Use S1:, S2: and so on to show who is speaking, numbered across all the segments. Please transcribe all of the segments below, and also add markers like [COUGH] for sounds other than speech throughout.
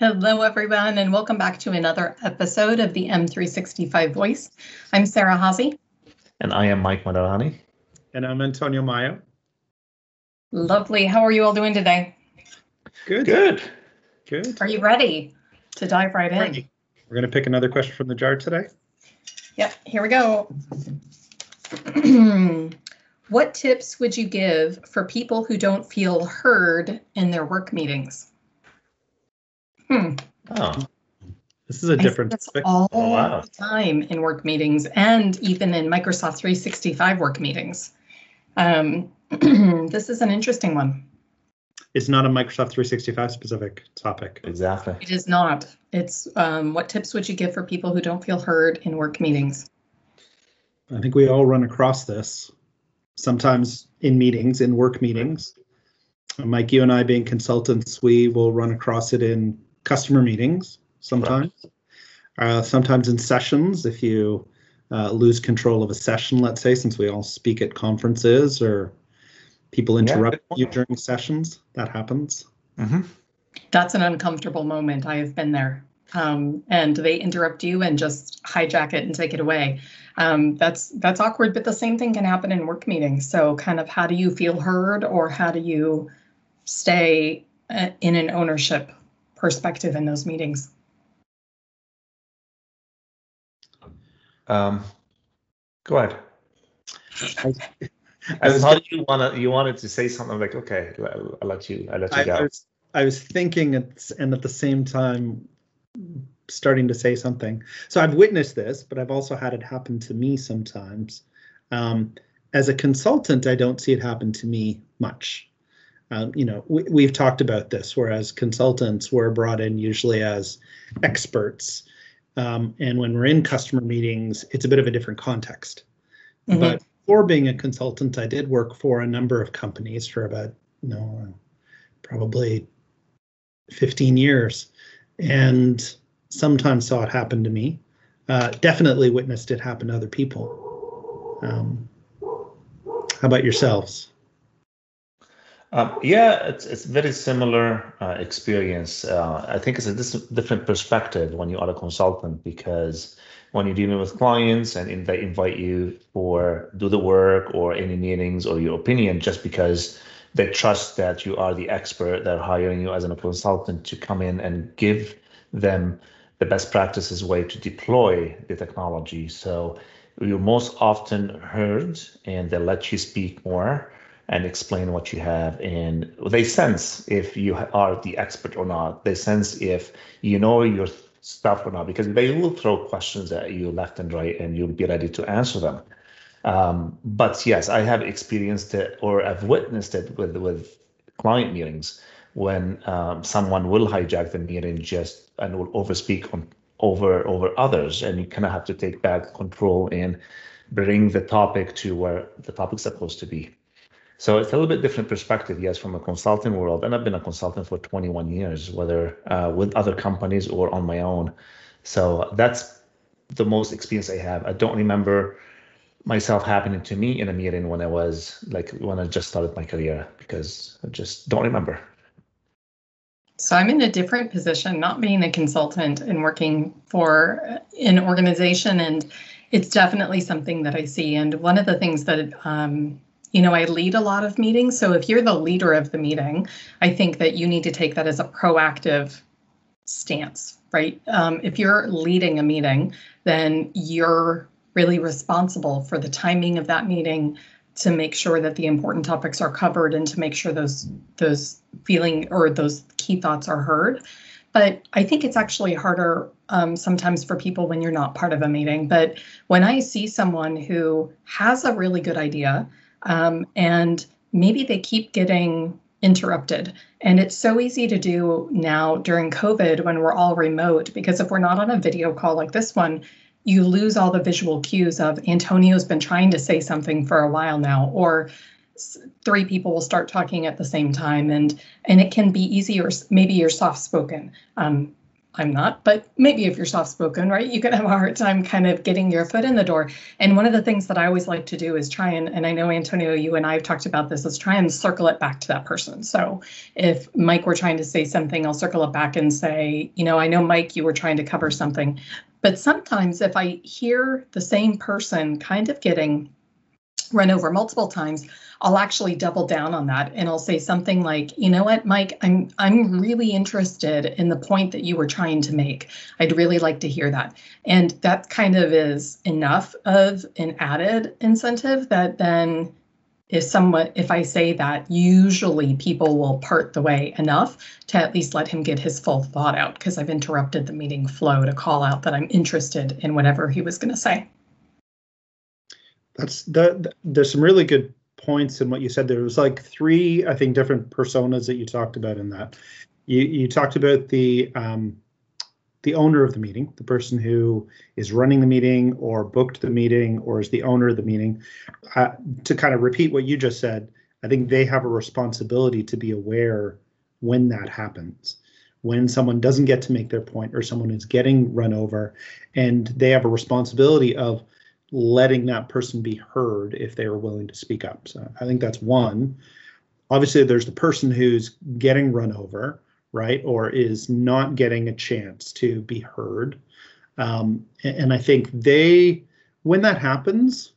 S1: Hello, everyone, and welcome back to another episode of the M365 Voice. I'm Sarah Haase.
S2: And I am Mike Maadarani.
S3: And I'm Antonio Maio.
S1: Lovely. How are you all doing today?
S3: Good.
S2: Good.
S3: Good.
S1: Are you ready to dive right in?
S3: We're going to pick another question from the jar today.
S1: Yep, here we go. [CLEARS THROAT] what tips would you give for people who don't feel heard in their work meetings?
S2: Hmm. Oh.
S3: This is a different
S1: topic. all oh, wow. the time in work meetings and even in Microsoft 365 work meetings. Um, [CLEARS THROAT] this is an interesting one.
S3: It's not a Microsoft 365 specific topic.
S2: Exactly.
S1: It is not. It's um, what tips would you give for people who don't feel heard in work meetings?
S3: I think we all run across this sometimes in meetings, in work meetings. Mike, you and I being consultants, we will run across it in customer meetings sometimes. Right. Uh, sometimes in sessions, if you uh, lose control of a session, let's say, since we all speak at conferences or people interrupt yeah, you during sessions, that happens.
S1: Mm-hmm. That's an uncomfortable moment. I have been there. Um, and they interrupt you and just hijack it and take it away. Um, that's that's awkward, but the same thing can happen in work meetings. So, kind of, how do you feel heard, or how do you stay uh, in an ownership perspective in those meetings?
S2: Um, go ahead. I thought you wanna you wanted to say something like, okay, I'll let you I let you go.
S3: I was, I was thinking and at the same time starting to say something. So I've witnessed this, but I've also had it happen to me sometimes. Um, as a consultant, I don't see it happen to me much. Um, you know, we, have talked about this, whereas consultants were brought in usually as experts. Um, and when we're in customer meetings, it's a bit of a different context. Mm-hmm. But before being a consultant, I did work for a number of companies for about, you know, probably 15 years. And sometimes saw it happen to me. Uh, definitely witnessed it happen to other people. Um, how about yourselves?
S2: Um, yeah, it's it's very similar uh, experience. Uh, I think it's a dis- different perspective when you are a consultant because when you're dealing with clients and they invite you for do the work or any meetings or your opinion just because they trust that you are the expert, they're hiring you as a consultant to come in and give them the best practices way to deploy the technology. So you're most often heard and they let you speak more and explain what you have. And they sense if you are the expert or not. They sense if you know your stuff or not, because they will throw questions at you left and right and you'll be ready to answer them. Um, but yes, I have experienced it or I've witnessed it with, with client meetings when um, someone will hijack the meeting just and will overspeak on over over others and you kind of have to take back control and bring the topic to where the topic's supposed to be so it's a little bit different perspective yes from a consulting world. And i've been a consultant for 21 years whether uh, with other companies or on my own. So that's the most experience i have. I don't remember myself happening to me in a meeting when i was like when i just started my career because i just don't remember.
S1: So I'm in a different position, not being a consultant and working for an organization, and it's definitely something that I see. And one of the things that um, you know, I lead a lot of meetings. So if you're the leader of the meeting, I think that you need to take that as a proactive stance, right? Um, if you're leading a meeting, then you're really responsible for the timing of that meeting, to make sure that the important topics are covered and to make sure those those feeling or those key thoughts are heard. But I think it's actually harder um, sometimes for people when you're not part of a meeting. But when I see someone who has a really good idea um, and maybe they keep getting interrupted. And it's so easy to do now during COVID when we're all remote, because if we're not on a video call like this one, you lose all the visual cues of Antonio's been trying to say something for a while now, or three people will start talking at the same time, and and it can be easy, or maybe you're soft spoken. Um, I'm not, but maybe if you're soft spoken, right, you can have a hard time kind of getting your foot in the door. And one of the things that I always like to do is try and, and I know Antonio, you and I have talked about this, is try and circle it back to that person. So if Mike were trying to say something, I'll circle it back and say, you know, I know Mike, you were trying to cover something. But sometimes if I hear the same person kind of getting run over multiple times, I'll actually double down on that and I'll say something like, you know what, Mike, I'm I'm really interested in the point that you were trying to make. I'd really like to hear that. And that kind of is enough of an added incentive that then if someone if I say that, usually people will part the way enough to at least let him get his full thought out because I've interrupted the meeting flow to call out that I'm interested in whatever he was going to say.
S3: That's the, there's some really good points in what you said. There was like three, I think, different personas that you talked about in that. You you talked about the um, the owner of the meeting, the person who is running the meeting or booked the meeting or is the owner of the meeting. Uh, to kind of repeat what you just said, I think they have a responsibility to be aware when that happens when someone doesn't get to make their point or someone is getting run over and they have a responsibility of letting that person be heard if they are willing to speak up. So I think that's one. Obviously, there's the person who's getting run over, right, or is not getting a chance to be heard. Um, and I think they, when that happens,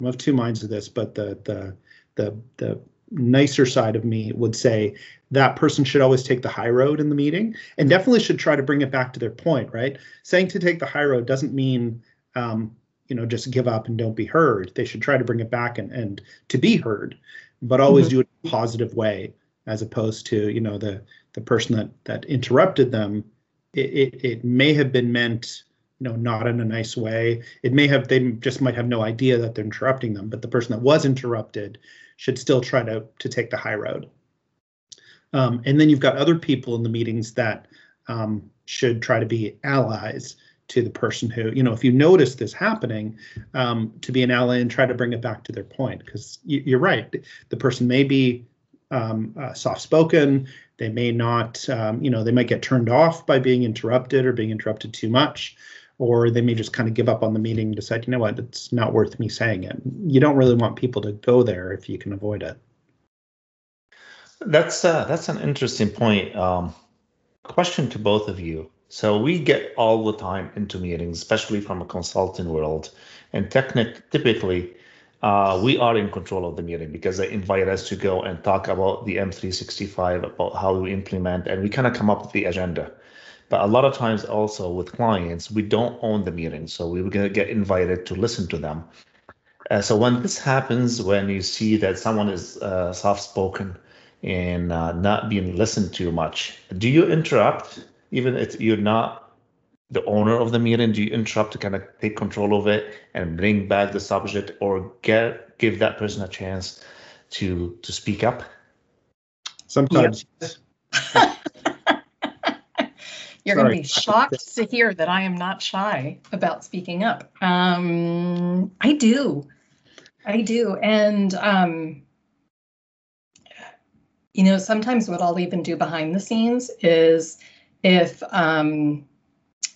S3: I'm of two minds of this, but the the the the nicer side of me would say that person should always take the high road in the meeting and definitely should try to bring it back to their point, right? Saying to take the high road doesn't mean um, you know just give up and don't be heard. They should try to bring it back and, and to be heard but always mm-hmm. do it in a positive way as opposed to you know the the person that that interrupted them. It, it, it may have been meant you know not in a nice way. It may have they just might have no idea that they're interrupting them but the person that was interrupted should still try to to take the high road. Um, and then you've got other people in the meetings that um, should try to be allies to the person who, you know, if you notice this happening, um, to be an ally and try to bring it back to their point. Because you, are right, the person may be um, uh, soft-spoken. They may not, um, you know, they might get turned off by being interrupted or being interrupted too much, or they may just kind of give up on the meeting and decide, you know what, it's not worth me saying it. You don't really want people to go there if you can avoid it.
S2: That's uh, that's an interesting point. Um, question to both of you. So we get all the time into meetings, especially from a consulting world, and technic typically uh, we are in control of the meeting because they invite us to go and talk about the M365, about how we implement, and we kind of come up with the agenda. But a lot of times also with clients, we don't own the meeting, so we're going to get invited to listen to them. Uh, so when this happens, when you see that someone is uh, soft-spoken and uh, not being listened to much, do you interrupt even if you're not the owner of the meeting, do you interrupt to kind of take control of it and bring back the subject or get give that person a chance to to speak up?
S3: Sometimes. [LAUGHS]
S1: You're going to be shocked to hear that I am not shy about speaking up. Um, I do. I do. And, um, you know, sometimes what I'll even do behind the scenes is if um,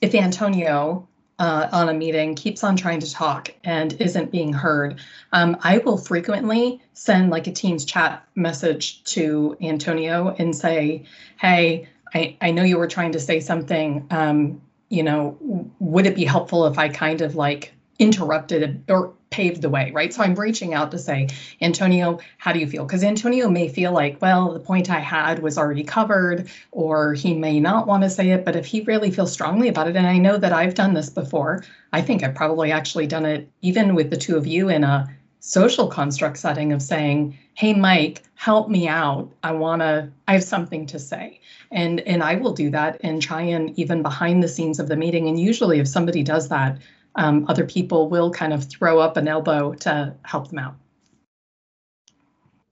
S1: if Antonio uh, on a meeting keeps on trying to talk and isn't being heard, um, I will frequently send like a Teams chat message to Antonio and say, "Hey, I, I know you were trying to say something. Um, you know, would it be helpful if I kind of like interrupted or paved the way, right? So I'm reaching out to say, Antonio, how do you feel? Because Antonio may feel like, well, the point I had was already covered, or he may not want to say it. But if he really feels strongly about it, and I know that I've done this before, I think I've probably actually done it even with the two of you in a social construct setting of saying, hey, Mike, help me out. I want to, I have something to say. And, and I will do that and try and even behind the scenes of the meeting. And usually if somebody does that, um, other people will kind of throw up an elbow to help them out.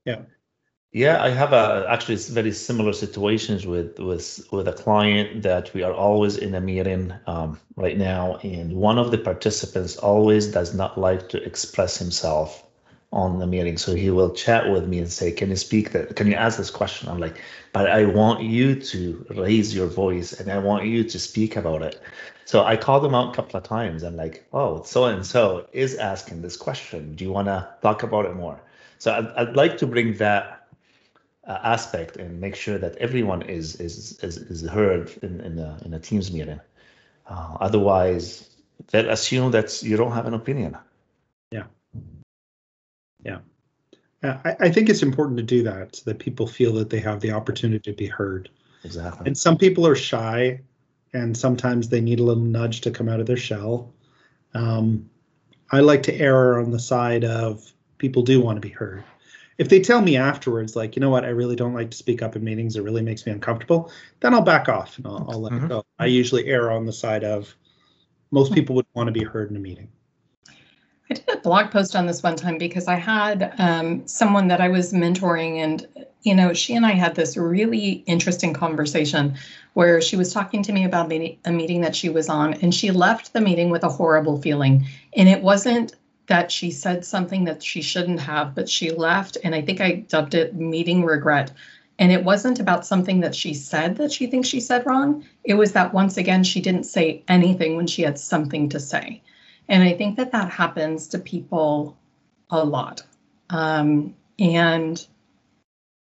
S3: Yeah.
S2: Yeah, I have a actually very similar situations with with with a client that we are always in a meeting um, right now, and one of the participants always does not like to express himself on the meeting. So he will chat with me and say, "Can you speak that? Can you ask this question?" I'm like, "But I want you to raise your voice and I want you to speak about it." So I called him out a couple of times and like, "Oh, so and so is asking this question. Do you want to talk about it more?" So I'd, I'd like to bring that uh, aspect and make sure that everyone is is is, is heard in in a, in a teams meeting. Uh, otherwise, they'll assume that you don't have an opinion.
S3: Yeah. Yeah. Uh, I, I think it's important to do that so that people feel that they have the opportunity to be heard.
S2: Exactly.
S3: And some people are shy and sometimes they need a little nudge to come out of their shell. Um, I like to err on the side of people do want to be heard. If they tell me afterwards, like, you know what, I really don't like to speak up in meetings, it really makes me uncomfortable, then I'll back off and I'll, I'll let
S2: Mhm.
S3: it go. I usually err on the side of most people would want to be heard in a meeting.
S1: I did a blog post on this one time because I had um, someone that I was mentoring, and you know, she and I had this really interesting conversation where she was talking to me about a meeting that she was on, and she left the meeting with a horrible feeling. And it wasn't that she said something that she shouldn't have, but she left, and I think I dubbed it meeting regret. And it wasn't about something that she said that she thinks she said wrong. It was that once again, she didn't say anything when she had something to say. And I think that that happens to people a lot. Um, and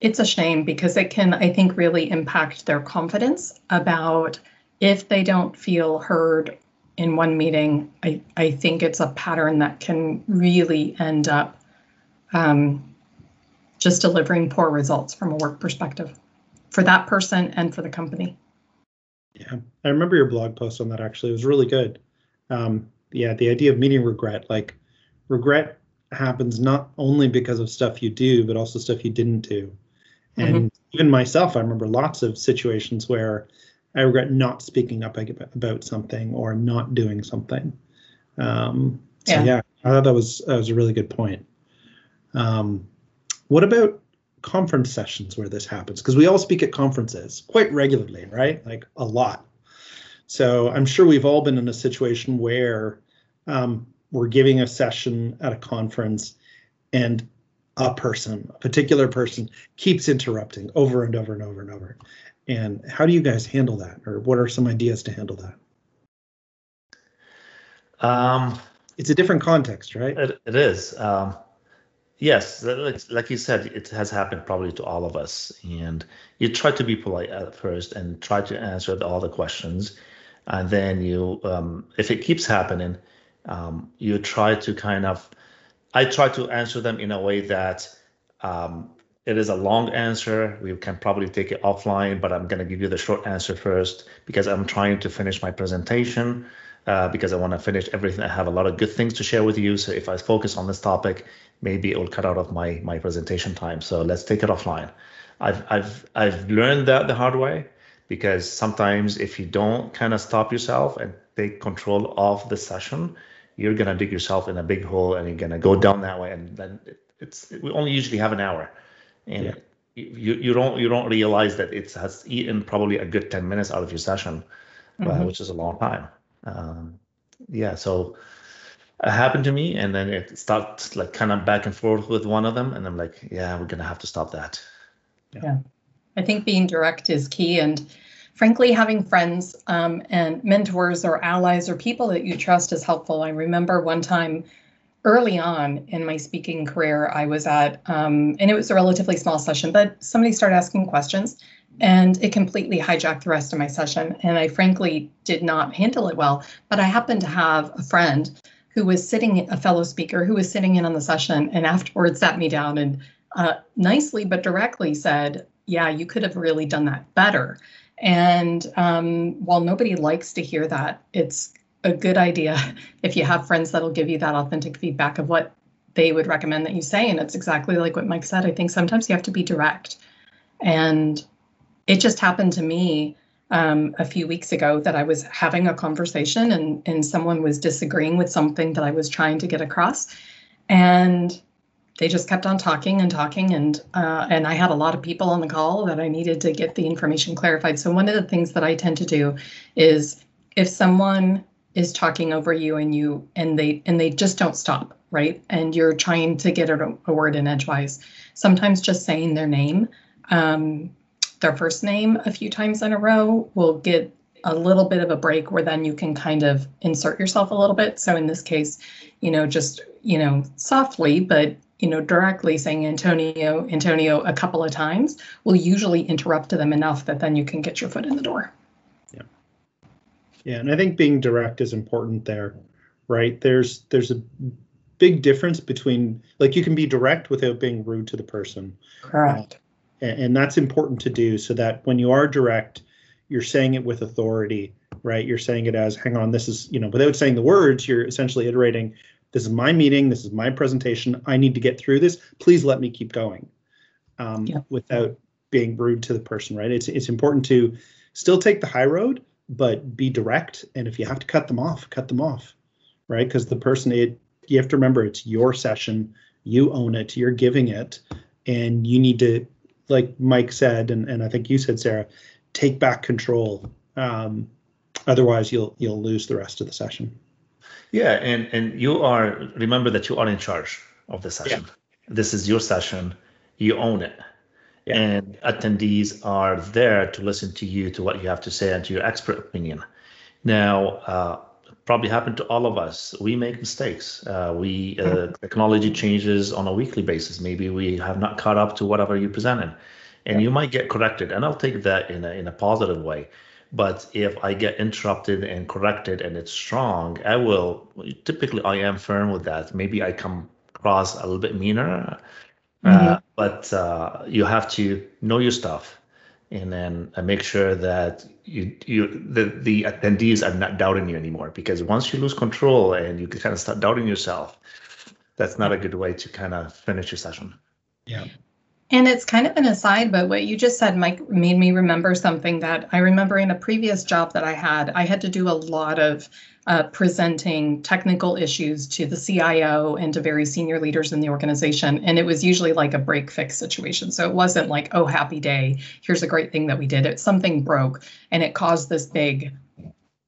S1: it's a shame because it can, I think, really impact their confidence about if they don't feel heard in one meeting. I, I think it's a pattern that can really end up um, just delivering poor results from a work perspective for that person and for the company.
S3: Yeah, I remember your blog post on that actually. It was really good. Um, yeah, the idea of meeting regret, like regret happens not only because of stuff you do, but also stuff you didn't do. And even myself, I remember lots of situations where I regret not speaking up about something or not doing something. Um, so
S1: Yeah.
S3: yeah. I thought that was that was a really good point. Um, what about conference sessions where this happens? Because we all speak at conferences quite regularly, right? Like a lot. So I'm sure we've all been in a situation where um, we're giving a session at a conference and a person, a particular person, keeps interrupting over and over and over and over. And how do you guys handle that? Or what are some ideas to handle that?
S2: Um,
S3: It's a different context, right?
S2: it, it is. Um, yes, like, like you said, it has happened probably to all of us. And you try to be polite at first and try to answer all the questions. And then you, um, if it keeps happening, um, you try to kind of, I try to answer them in a way that um, it is a long answer. We can probably take it offline, but I'm going to give you the short answer first because I'm trying to finish my presentation uh, because I want to finish everything. I have a lot of good things to share with you. So if I focus on this topic, maybe it will cut out of my my presentation time. So let's take it offline. I've I've I've learned that the hard way because sometimes if you don't kind of stop yourself and take control of the session, you're gonna dig yourself in a big hole and you're gonna go down that way. And then it, it's we only usually have an hour, and
S3: Yeah.
S2: you you don't you don't realize that it has eaten probably a good ten minutes out of your session, uh,
S1: Mhm.
S2: which is a long time. Um, yeah, so it happened to me, and then it starts like kind of back and forth with one of them, and I'm like, yeah, we're gonna have to stop that.
S1: I think being direct is key. And frankly, having friends um, and mentors or allies or people that you trust is helpful. I remember one time early on in my speaking career, I was at, um, and it was a relatively small session, but somebody started asking questions and it completely hijacked the rest of my session. And I frankly did not handle it well. But I happened to have a friend who was sitting, a fellow speaker who was sitting in on the session and afterwards sat me down and uh, nicely but directly said, Yeah, you could have really done that better. And um, while nobody likes to hear that, it's a good idea [LAUGHS] if you have friends that'll give you that authentic feedback of what they would recommend that you say. And it's exactly like what Mike said. I think sometimes you have to be direct. And it just happened to me um, a few weeks ago that I was having a conversation and, and someone was disagreeing with something that I was trying to get across. And they just kept on talking and talking and uh, and I had a lot of people on the call that I needed to get the information clarified. So one of the things that I tend to do is if someone is talking over you and you and they and they just don't stop right? And you're trying to get a, a word in edgewise. Sometimes just saying their name, um, their first name a few times in a row will get a little bit of a break where then you can kind of insert yourself a little bit. So in this case, you know, just, you know, softly, but, you know, directly saying Antonio, Antonio a couple of times will usually interrupt them enough that then you can get your foot in the door.
S3: Yeah. Yeah. And I think being direct is important there, right? There's, there's a big difference between like you can be direct without being rude to the person.
S1: Correct.
S3: Uh, and, and that's important to do so that when you are direct, you're saying it with authority, right? You're saying it as, hang on, this is, you know, without saying the words, you're essentially iterating, this is my meeting, this is my presentation, I need to get through this, please let me keep going um,
S1: Yeah.
S3: without being rude to the person, right? It's, it's important to still take the high road, but be direct. And if you have to cut them off, cut them off, right? Because the person, it, you have to remember it's your session, you own it, you're giving it, and you need to, like Mike said, and, and I think you said, Sarah, take back control. Um, otherwise, you'll you'll lose the rest of the session.
S2: Yeah, and and you are remember that you are in charge of the session. This is your session. You own it.
S3: Yeah.
S2: And attendees are there to listen to you, to what you have to say, and to your expert opinion. Now, uh, probably happened to all of us. We make mistakes. Uh, we uh, technology changes on a weekly basis. Maybe we have not caught up to whatever you presented, and you might get corrected. And I'll take that in a in a positive way. But if I get interrupted and corrected and it's strong, I will. Typically, I am firm with that. Maybe I come across a little bit meaner, uh,
S1: Mhm.
S2: but uh, you have to know your stuff, and then uh, make sure that you you the the attendees are not doubting you anymore. Because once you lose control and you kind of start doubting yourself, that's not a good way to kind of finish your session.
S3: Yeah.
S1: And it's kind of an aside, but what you just said, Mike, made me remember something that I remember in a previous job that I had. I had to do a lot of uh, presenting technical issues to the CIO and to very senior leaders in the organization. And it was usually like a break fix situation. So it wasn't like, oh, happy day, here's a great thing that we did. Something broke and it caused this big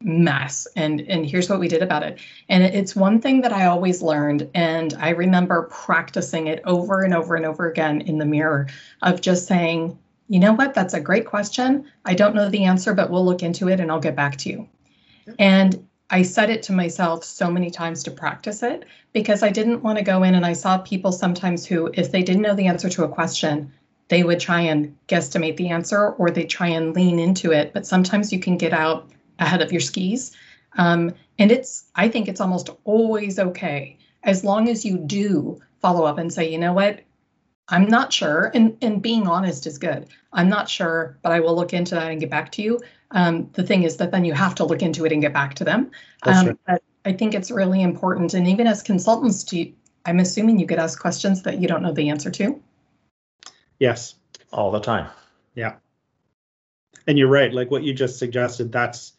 S1: mess. And and here's what we did about it. And it's one thing that i always learned and i remember practicing it over and over and over again in the mirror of just saying you know what? That's a great question. I don't know the answer but we'll look into it and i'll get back to you. And i said it to myself so many times to practice it because i didn't want to go in and i saw people sometimes who if they didn't know the answer to a question they would try and guesstimate the answer or they try and lean into it. But sometimes you can get out ahead of your skis. Um, and it's, I think it's almost always okay as long as you do follow up and say, you know what, I'm not sure. And, and being honest is good. I'm not sure, but I will look into that and get back to you. Um, the thing is that then you have to look into it and get back to them.
S3: That's
S1: Um,
S3: right.
S1: but I think it's really important. And even as consultants, do you, I'm assuming you get asked questions that you don't know the answer to.
S3: Yes.
S2: all the time. Yeah.
S3: And you're right. Like what you just suggested, that's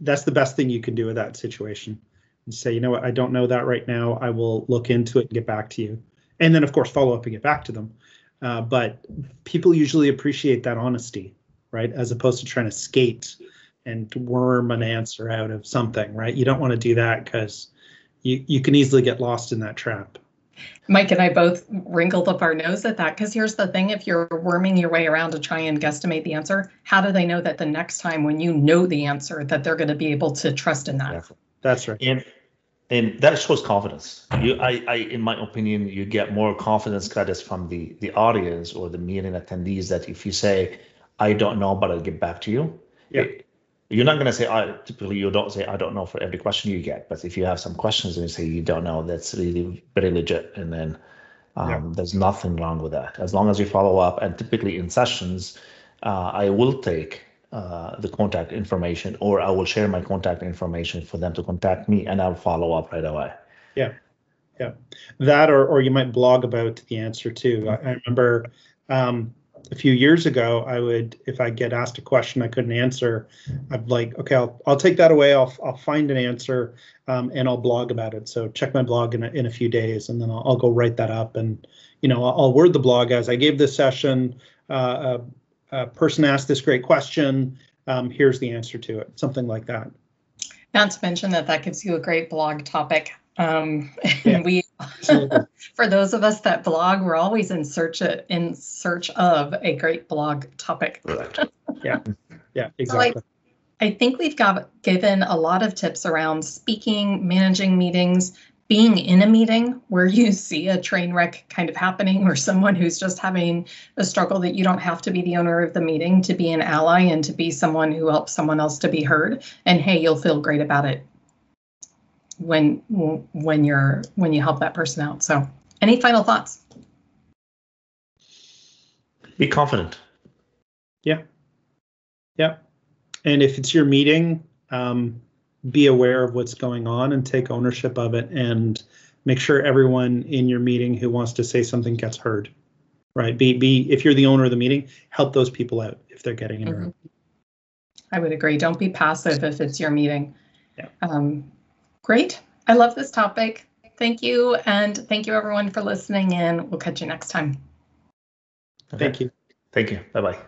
S3: that's the best thing you can do with that situation. And say, you know what, I don't know that right now. I will look into it and get back to you. And then, of course, follow up and get back to them. Uh, but people usually appreciate that honesty, right? As opposed to trying to skate and worm an answer out of something, right? You don't want to do that because you, you can easily get lost in that trap.
S1: Mike and I both wrinkled up our nose at that because here's the thing if you're worming your way around to try and guesstimate the answer, how do they know that the next time when you know the answer that they're going to be able to trust in that?
S2: Yeah.
S3: That's right.
S2: and and that shows confidence you I, I in my opinion you get more confidence credits from the the audience or the meeting attendees that if you say i don't know but i'll get back to you
S3: Yeah.
S2: it- you're not going to say i typically you don't say i don't know for every question you get but if you have some questions and you say you don't know that's really very legit and then um,
S3: Yeah.
S2: there's nothing wrong with that as long as you follow up and typically in sessions uh, i will take uh, the contact information, or I will share my contact information for them to contact me, and I'll follow up right away.
S3: Yeah yeah that or or you might blog about the answer too. I, I remember um, a few years ago, I would if I get asked a question I couldn't answer, I'd like, okay, I'll I'll take that away. I'll I'll find an answer um, and I'll blog about it. So check my blog in a, in a few days, and then I'll, I'll go write that up and you know I'll, I'll word the blog as I gave this session. Uh, a, a person asked this great question. Um, here's the answer to it. Something like that.
S1: Not to mention that that gives you a great blog topic. Um, [LAUGHS]
S3: Yeah.
S1: and we
S3: Absolutely. [LAUGHS]
S1: For those of us that blog, we're always in search of, in search of a great blog topic.
S2: Correct. [LAUGHS]
S3: Yeah, exactly.
S1: I think we've got given a lot of tips around speaking, managing meetings, being in a meeting where you see a train wreck kind of happening or someone who's just having a struggle that you don't have to be the owner of the meeting to be an ally and to be someone who helps someone else to be heard. And hey, you'll feel great about it when when you're when you help that person out. So, any final thoughts?
S2: Be confident.
S3: Yeah. Yeah. And if it's your meeting, um, be aware of what's going on and take ownership of it and make sure everyone in your meeting who wants to say something gets heard. Right. Be be if you're the owner of the meeting, help those people out if they're getting interrupted.
S1: I would agree. Don't be passive if it's your meeting.
S3: Yeah.
S1: Um, great. I love this topic. Thank you. And thank you everyone for listening in. We'll catch you next time.
S2: Okay.
S3: Thank you.
S2: Thank you. Bye bye.